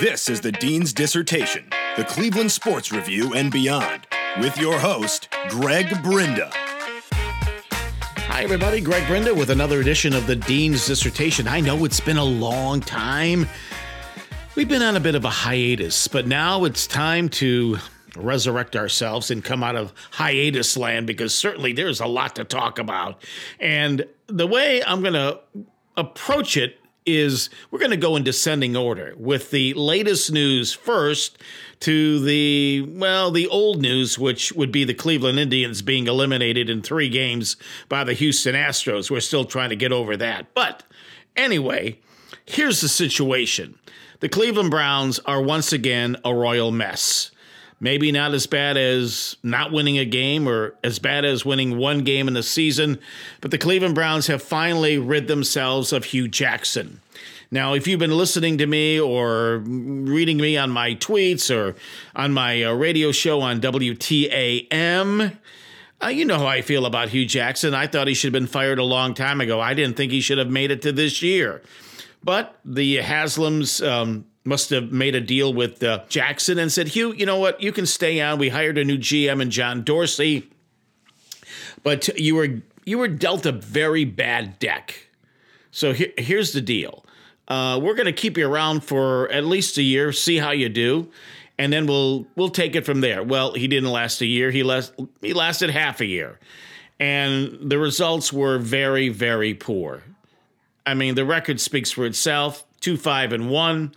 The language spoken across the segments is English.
This is the Dean's Dissertation, the Cleveland Sports Review and beyond, with your host, Greg Brinda. Hi, everybody. Greg Brinda with another edition of the Dean's Dissertation. I know it's been a long time. We've been on a bit of a hiatus, but now it's time to resurrect ourselves and come out of hiatus land because certainly there's a lot to talk about. And the way I'm going to approach it is we're going to go in descending order with the latest news first to the well the old news which would be the Cleveland Indians being eliminated in 3 games by the Houston Astros. We're still trying to get over that. But anyway here's the situation. The Cleveland Browns are once again a royal mess maybe not as bad as not winning a game or as bad as winning one game in the season, but the Cleveland Browns have finally rid themselves of Hue Jackson. Now, if you've been listening to me or reading me on my tweets or on my uh, radio show on WTAM, uh, you know how I feel about Hue Jackson. I thought he should have been fired a long time ago. I didn't think he should have made it to this year. But the Haslams um, must have made a deal with uh, Jackson and said, Hue, you know what? You can stay on. We hired a new GM and John Dorsey, but you were you were dealt a very bad deck. So here, here's the deal. Uh, we're going to keep you around for at least a year, see how you do, and then we'll we'll take it from there. Well, he didn't last a year. He last he lasted half a year, and the results were very very poor. I mean, the record speaks for itself. Two five and one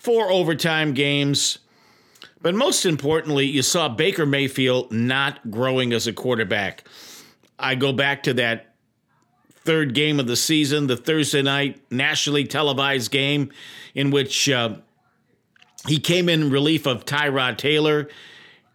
four overtime games. But most importantly, you saw Baker Mayfield not growing as a quarterback. I go back to that third game of the season, the Thursday night nationally televised game, in which uh, he came in relief of Tyrod Taylor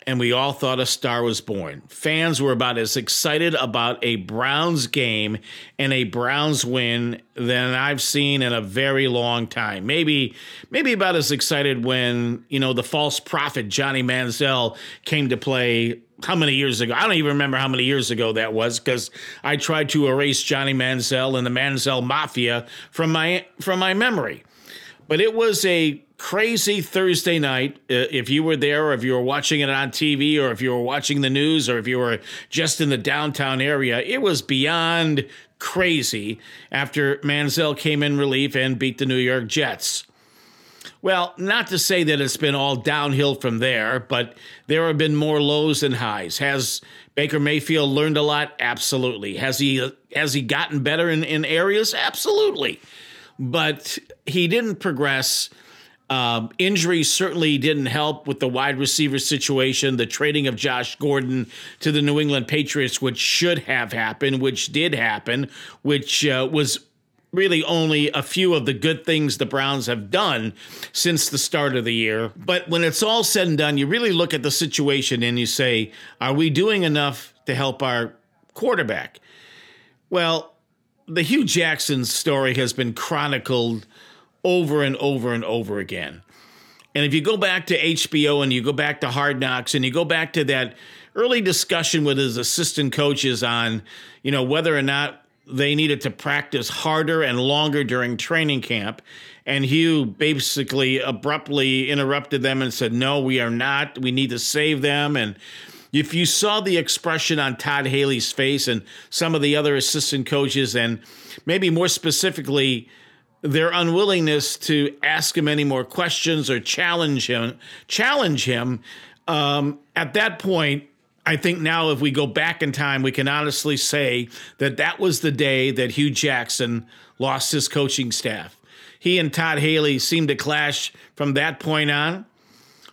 and we all thought a star was born. Fans were about as excited about a Browns game and a Browns win than I've seen in a very long time. Maybe maybe about as excited when, you know, the false prophet Johnny Manziel came to play how many years ago? I don't even remember how many years ago that was because I tried to erase Johnny Manziel and the Manziel Mafia from my from my memory. But it was a crazy Thursday night. Uh, if you were there, or if you were watching it on TV, or if you were watching the news, or if you were just in the downtown area, it was beyond crazy after Manziel came in relief and beat the New York Jets. Well, not to say that it's been all downhill from there, but there have been more lows than highs. Has Baker Mayfield learned a lot? Absolutely. Has he has he gotten better in, in areas? Absolutely. But he didn't progress um, injuries certainly didn't help with the wide receiver situation, the trading of Josh Gordon to the New England Patriots, which should have happened, which did happen, which uh, was really only a few of the good things the Browns have done since the start of the year. But when it's all said and done, you really look at the situation and you say, are we doing enough to help our quarterback? Well, the Hue Jackson story has been chronicled over and over and over again. And if you go back to HBO and you go back to Hard Knocks and you go back to that early discussion with his assistant coaches on, you know, whether or not they needed to practice harder and longer during training camp. And Hue basically abruptly interrupted them and said, No, we are not. We need to save them. And if you saw the expression on Todd Haley's face and some of the other assistant coaches, and maybe more specifically, their unwillingness to ask him any more questions or challenge him challenge him um, at that point i think now if we go back in time we can honestly say that that was the day that Hue jackson lost his coaching staff. He and todd haley seemed to clash from that point on.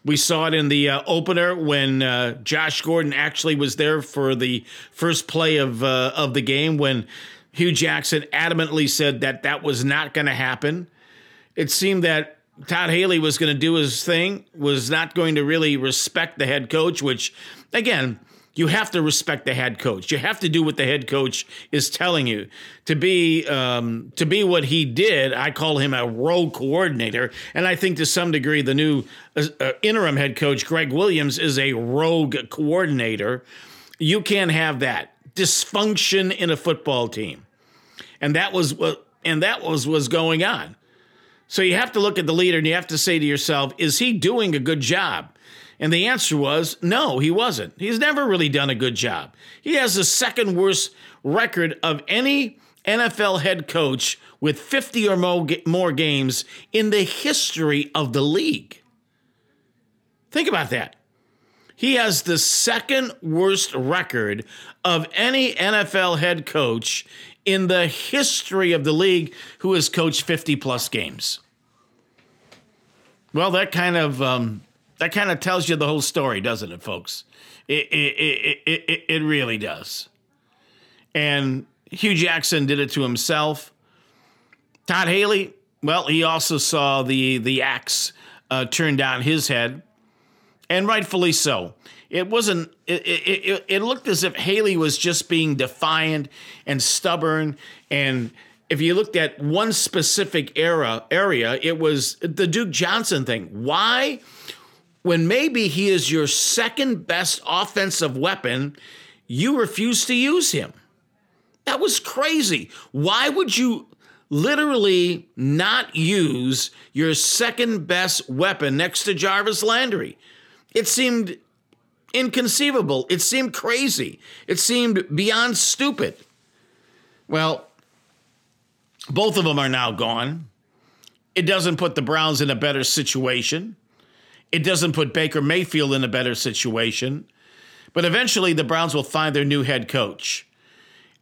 We saw it in the uh, opener when uh, Josh Gordon actually was there for the first play of uh, of the game when Hue Jackson adamantly said that that was not going to happen. It seemed that Todd Haley was going to do his thing, was not going to really respect the head coach, which, again, you have to respect the head coach. You have to do what the head coach is telling you. To be um, to be what he did, I call him a rogue coordinator, and I think to some degree the new uh, uh interim head coach Gregg Williams is a rogue coordinator. You can't have that dysfunction in a football team. And that was what and that was was going on. So you have to look at the leader and you have to say to yourself, is he doing a good job? And the answer was no, he wasn't. He's never really done a good job. He has the second worst record of any NFL head coach with 50 or more, more games in the history of the league. Think about that. He has the second worst record of any NFL head coach in the history of the league who has coached 50 plus games. Well, that kind of um, that kind of tells you the whole story, doesn't it, folks? It it, it, it, it really does. And Hue Jackson did it to himself. Todd Haley, well, he also saw the the axe uh, turn down his head, and rightfully so. It wasn't. It, it, it looked as if Haley was just being defiant and stubborn. And if you looked at one specific era area, it was the Duke Johnson thing. Why? When maybe he is your second best offensive weapon, you refuse to use him. That was crazy. Why would you literally not use your second best weapon next to Jarvis Landry? It seemed inconceivable. It seemed crazy. It seemed beyond stupid. Well, both of them are now gone. It doesn't put the Browns in a better situation. It doesn't put Baker Mayfield in a better situation. But eventually, the Browns will find their new head coach.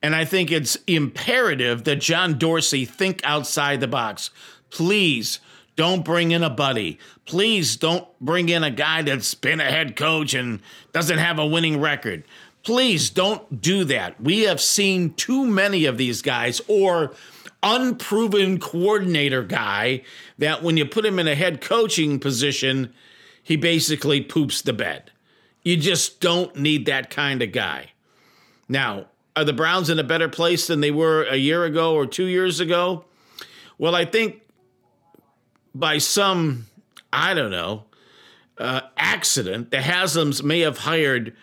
And I think it's imperative that John Dorsey think outside the box. Please don't bring in a buddy. Please don't bring in a guy that's been a head coach and doesn't have a winning record. Please don't do that. We have seen too many of these guys or unproven coordinator guy that when you put him in a head coaching position, he basically poops the bed. You just don't need that kind of guy. Now, are the Browns in a better place than they were a year ago or two years ago? Well, I think by some, I don't know, uh, accident, the Haslams may have hired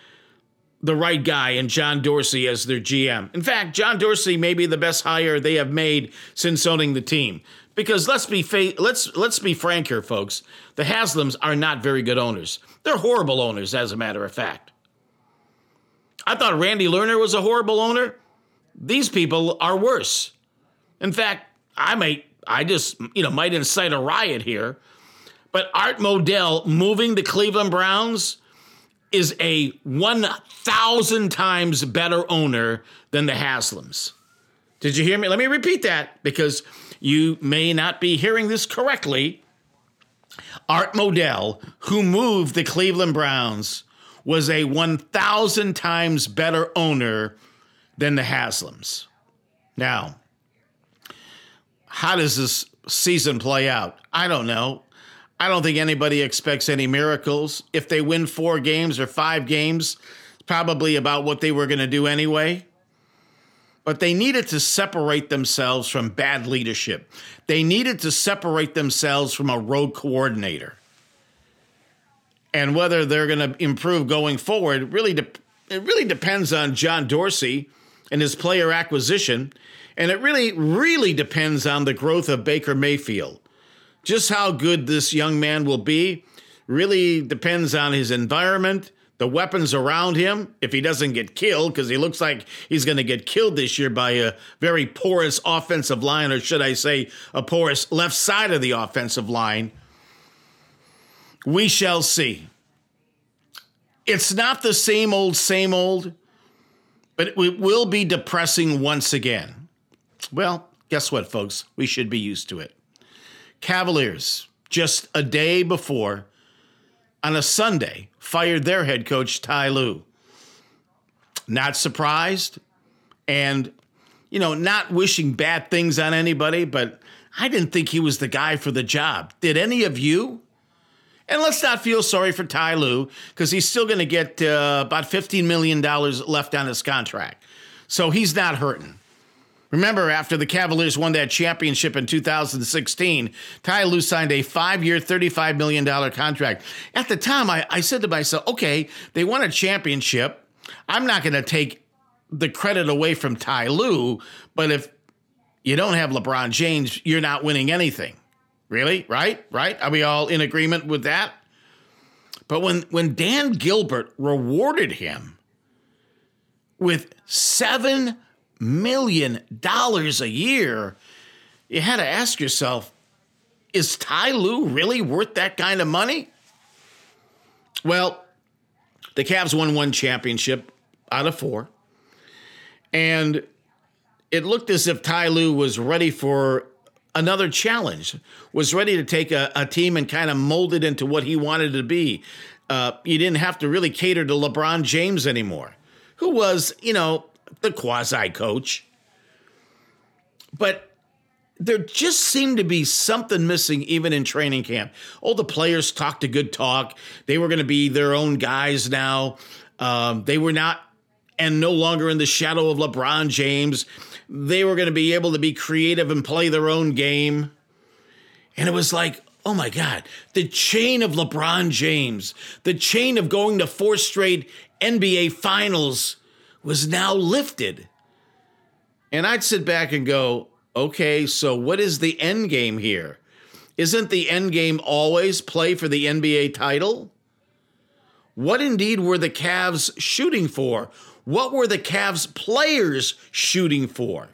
the right guy and John Dorsey as their GM. In fact, John Dorsey may be the best hire they have made since owning the team. Because let's be fa- let's let's be frank here, folks. The Haslams are not very good owners. They're horrible owners, as a matter of fact. I thought Randy Lerner was a horrible owner. These people are worse. In fact, I might, I just, you know, might incite a riot here. But Art Modell moving the Cleveland Browns is a 1,000 times better owner than the Haslams. Did you hear me? Let me repeat that because you may not be hearing this correctly. Art Modell, who moved the Cleveland Browns, was a 1,000 times better owner than the Haslams. Now, how does this season play out? I don't know. I don't think anybody expects any miracles. If they win four games or five games, it's probably about what they were going to do anyway. But they needed to separate themselves from bad leadership. They needed to separate themselves from a road coordinator and whether they're going to improve going forward really de- it really depends on John Dorsey and his player acquisition, and it really really depends on the growth of Baker Mayfield. Just how good this young man will be really depends on his environment, the weapons around him, if he doesn't get killed, because he looks like he's going to get killed this year by a very porous offensive line, or should I say, a porous left side of the offensive line we shall see. It's not the same old, same old, but it will be depressing once again. Well, guess what, folks? We should be used to it. Cavaliers, just a day before, on a Sunday, fired their head coach, Ty Lue. Not surprised, and, you know, not wishing bad things on anybody, but I didn't think he was the guy for the job. Did any of you? And let's not feel sorry for Ty Lue because he's still going to get uh, about $15 million left on his contract. So he's not hurting. Remember, after the Cavaliers won that championship in 2016, Ty Lue signed a five year, $35 million contract. At the time, I, I said to myself, okay, they won a championship. I'm not going to take the credit away from Ty Lue, but if you don't have LeBron James, you're not winning anything. Really? Right? Right? Are we all in agreement with that? But when, when Dan Gilbert rewarded him with $7 million dollars a year, you had to ask yourself, is Ty Lue really worth that kind of money? Well, the Cavs won one championship out of four. And it looked as if Ty Lue was ready for another challenge, was ready to take a, a team and kind of mold it into what he wanted to be. Uh, you didn't have to really cater to LeBron James anymore, who was, you know, the quasi coach. But there just seemed to be something missing even in training camp. All the players talked a good talk. They were going to be their own guys now. Um, they were not and no longer in the shadow of LeBron James. They were going to be able to be creative and play their own game. And it was like, oh my God, the chain of LeBron James, the chain of going to four straight NBA finals was now lifted. And I'd sit back and go, okay, so what is the end game here? Isn't the end game always play for the NBA title? What indeed were the Cavs shooting for? What were the Cavs players shooting for?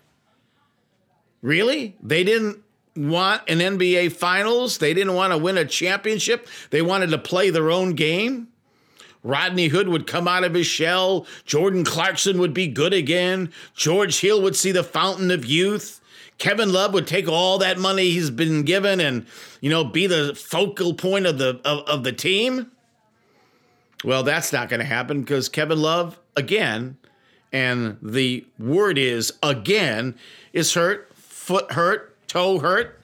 Really? They didn't want an NBA finals? They didn't want to win a championship? They wanted to play their own game? Rodney Hood would come out of his shell. Jordan Clarkson would be good again. George Hill would see the fountain of youth. Kevin Love would take all that money he's been given and, you know, be the focal point of the of, of the team. Well, that's not going to happen because Kevin Love again, and the word is again, is hurt, foot hurt, toe hurt,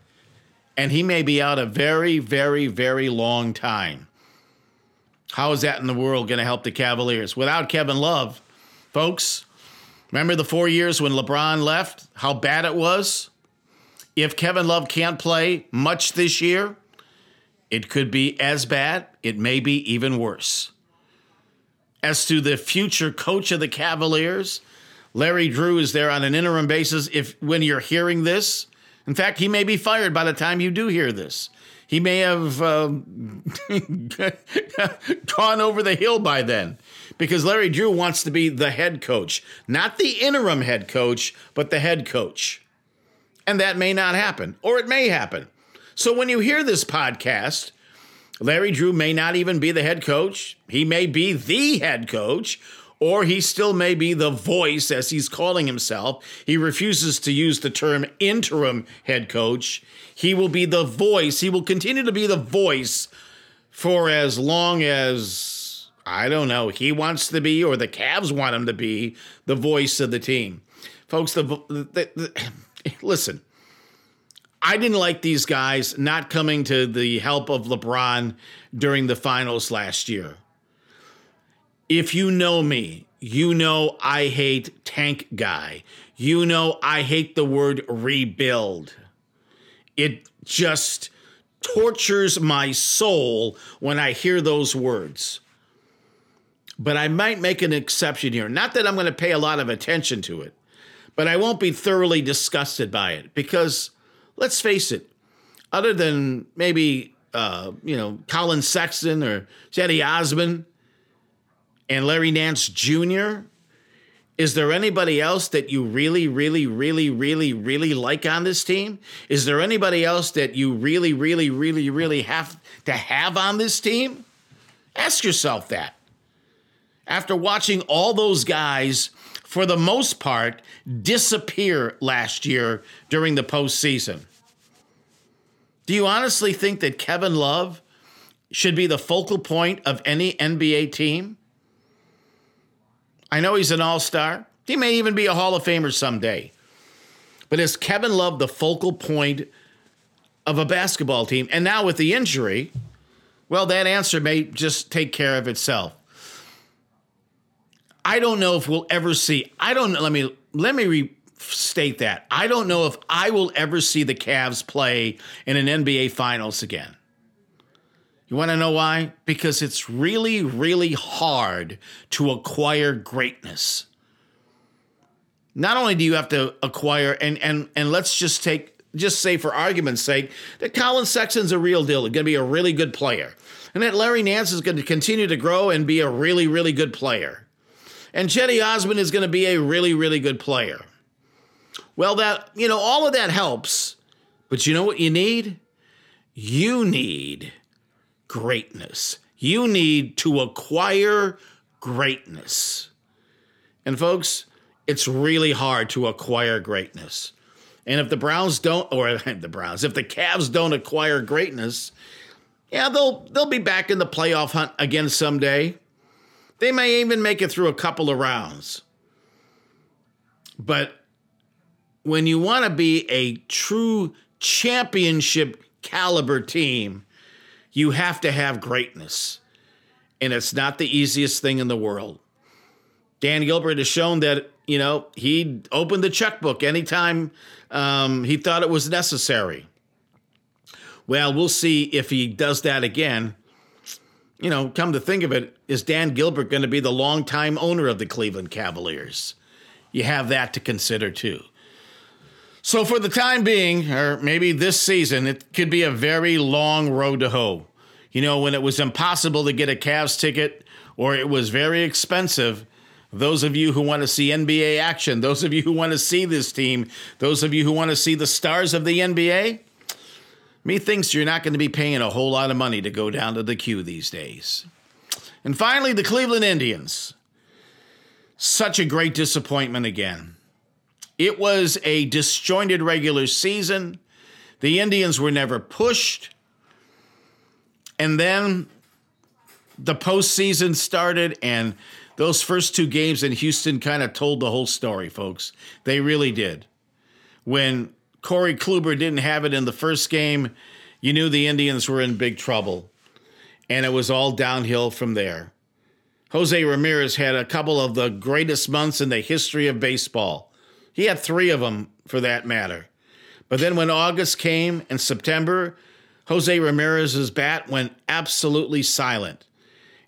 and he may be out a very, very, very long time. How is that in the world going to help the Cavaliers? Without Kevin Love, folks, Remember the four years when LeBron left, how bad it was? If Kevin Love can't play much this year, it could be as bad. It may be even worse. As to the future coach of the Cavaliers, Larry Drew is there on an interim basis. If when you're hearing this, in fact, he may be fired by the time you do hear this. He may have um, gone over the hill by then because Larry Drew wants to be the head coach, not the interim head coach, but the head coach. And that may not happen, or it may happen. So when you hear this podcast, Larry Drew may not even be the head coach. He may be the head coach, or he still may be the voice, as he's calling himself. He refuses to use the term interim head coach. He will be the voice. He will continue to be the voice for as long as I don't know. He wants to be, or the Cavs want him to be, the voice of the team. Folks, the, the, the listen. I didn't like these guys not coming to the help of LeBron during the finals last year. If you know me, you know I hate tank guy. You know I hate the word rebuild. It just tortures my soul when I hear those words but I might make an exception here. Not that I'm going to pay a lot of attention to it, but I won't be thoroughly disgusted by it because let's face it, other than maybe uh, you know Collin Sexton or Cedi Osman and Larry Nance Jr. Is there anybody else that you really, really, really, really, really like on this team? Is there anybody else that you really, really, really, really have to have on this team? Ask yourself that after watching all those guys, for the most part, disappear last year during the postseason. Do you honestly think that Kevin Love should be the focal point of any NBA team? I know he's an all star. He may even be a Hall of Famer someday. But is Kevin Love the focal point of a basketball team? And now with the injury, well, that answer may just take care of itself. I don't know if we'll ever see. I don't let me let me restate that. I don't know if I will ever see the Cavs play in an NBA Finals again. You want to know why? Because it's really, really hard to acquire greatness. Not only do you have to acquire, and and and let's just take just say, for argument's sake, that Collin Sexton's a real deal, going to be a really good player, and that Larry Nance is going to continue to grow and be a really, really good player, and Cedi Osman is going to be a really, really good player. Well, that you know, all of that helps, but you know what you need? You need greatness. You need to acquire greatness. And folks, it's really hard to acquire greatness. And if the Browns don't, or the Browns, if the Cavs don't acquire greatness, yeah, they'll they'll be back in the playoff hunt again someday. They may even make it through a couple of rounds. But when you want to be a true championship caliber team, you have to have greatness. And it's not the easiest thing in the world. Dan Gilbert has shown that, you know, he opened the checkbook anytime um, he thought it was necessary. Well, we'll see if he does that again. You know, come to think of it, is Dan Gilbert going to be the longtime owner of the Cleveland Cavaliers? You have that to consider too. So, for the time being, or maybe this season, it could be a very long road to hoe. You know, when it was impossible to get a Cavs ticket or it was very expensive, those of you who want to see NBA action, those of you who want to see this team, those of you who want to see the stars of the NBA, methinks you're not going to be paying a whole lot of money to go down to the Q these days. And finally, the Cleveland Indians. Such a great disappointment again. It was a disjointed regular season. The Indians were never pushed. And then the postseason started, and those first two games in Houston kind of told the whole story, folks. They really did. When Corey Kluber didn't have it in the first game, you knew the Indians were in big trouble. And it was all downhill from there. Jose Ramirez had a couple of the greatest months in the history of baseball. He had three of them for that matter. But then when August came and September, Jose Ramirez's bat went absolutely silent.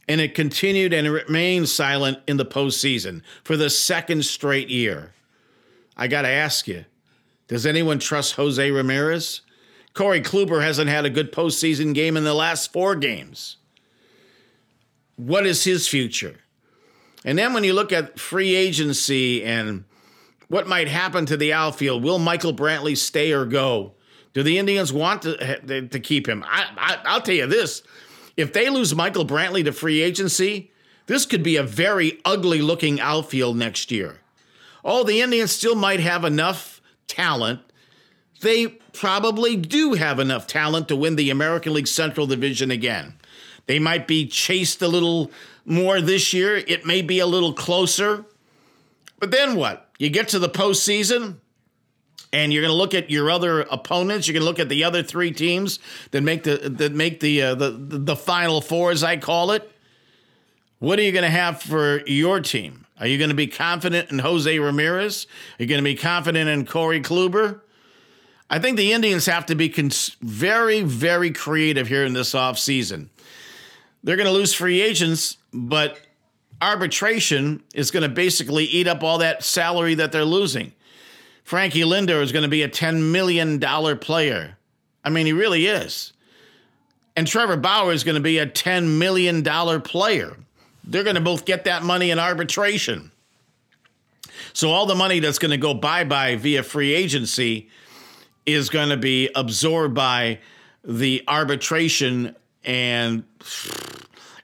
And it continued and remained silent in the postseason for the second straight year. I got to ask you, does anyone trust Jose Ramirez? Corey Kluber hasn't had a good postseason game in the last four games. What is his future? And then when you look at free agency and what might happen to the outfield? Will Michael Brantley stay or go? Do the Indians want to, to keep him? I, I, I'll tell you this if they lose Michael Brantley to free agency, this could be a very ugly looking outfield next year. Oh, the Indians still might have enough talent. They probably do have enough talent to win the American League Central Division again. They might be chased a little more this year. It may be a little closer. But then what? You get to the postseason, and you're going to look at your other opponents. You're going to look at the other three teams that make the that make the uh, the the final four, as I call it. What are you going to have for your team? Are you going to be confident in Jose Ramirez? Are you going to be confident in Corey Kluber? I think the Indians have to be cons- very, very creative here in this offseason. They're going to lose free agents, but arbitration is going to basically eat up all that salary that they're losing. Frankie Lindor is going to be a $10 million player. I mean, he really is. And Trevor Bauer is going to be a $10 million player. They're going to both get that money in arbitration. So all the money that's going to go bye bye via free agency is going to be absorbed by the arbitration and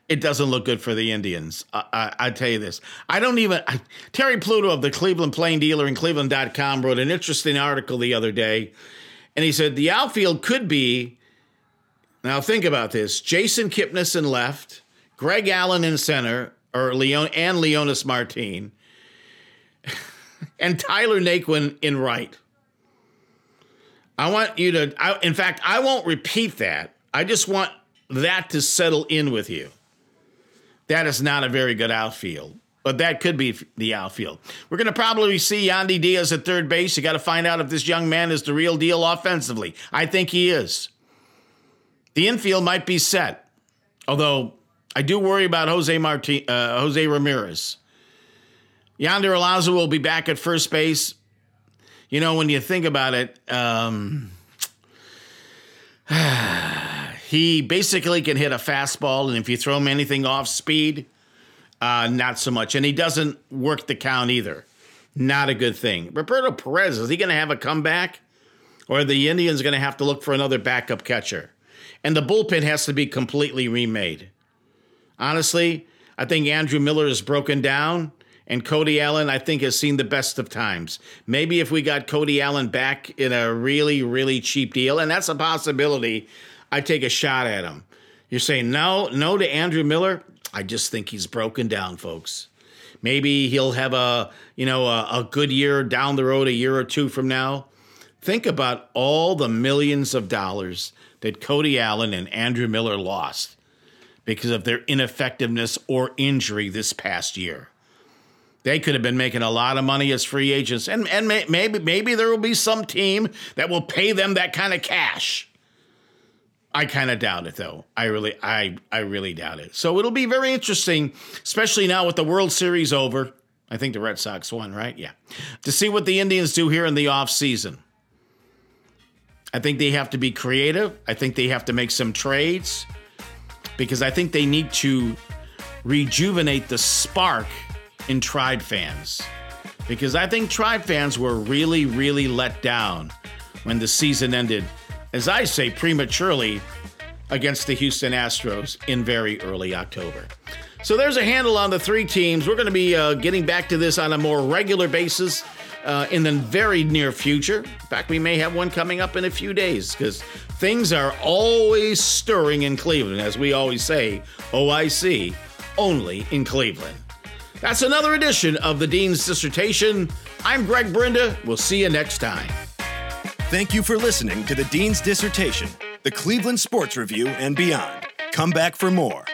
it doesn't look good for the Indians. I, I, I tell you this. I don't even. I, Terry Pluto of the Cleveland Plain Dealer and Cleveland.com wrote an interesting article the other day. And he said the outfield could be. Now think about this: Jason Kipnis in left, Greg Allen in center, or Leon and Leonys Martin, and Tyler Naquin in right. I want you to. I, in fact, I won't repeat that. I just want that to settle in with you. That is not a very good outfield. But that could be the outfield. We're going to probably see Yandy Diaz at third base. You got to find out if this young man is the real deal offensively. I think he is. The infield might be set, although I do worry about Jose Marti, uh, Jose Ramirez. Yonder Alonso will be back at first base. You know, when you think about it, um, he basically can hit a fastball, and if you throw him anything off speed, uh, not so much. And he doesn't work the count either. Not a good thing. Roberto Perez, is he going to have a comeback? Or the Indians going to have to look for another backup catcher? And the bullpen has to be completely remade. Honestly, I think Andrew Miller is broken down, and Cody Allen, I think, has seen the best of times. Maybe if we got Cody Allen back in a really, really cheap deal, and that's a possibility, I take a shot at him. You're saying no, no to Andrew Miller? I just think he's broken down, folks. Maybe he'll have a, you know, a, a good year down the road, a year or two from now. Think about all the millions of dollars that Cody Allen and Andrew Miller lost because of their ineffectiveness or injury this past year. They could have been making a lot of money as free agents, and and may, maybe maybe there will be some team that will pay them that kind of cash. I kind of doubt it though. I really I I really doubt it. So it'll be very interesting, especially now with the World Series over. I think the Red Sox won, right? Yeah. To see what the Indians do here in the off season. I think they have to be creative. I think they have to make some trades because I think they need to rejuvenate the spark in Tribe fans. Because I think Tribe fans were really, really let down when the season ended as I say, prematurely against the Houston Astros in very early October. So there's a handle on the three teams. We're going to be uh, getting back to this on a more regular basis uh, in the very near future. In fact, we may have one coming up in a few days because things are always stirring in Cleveland. As we always say, OIC, only in Cleveland. That's another edition of the Dean's Dissertation. I'm Greg Brinda. We'll see you next time. Thank you for listening to the Dean's Dissertation, the Cleveland Sports Review, and beyond. Come back for more.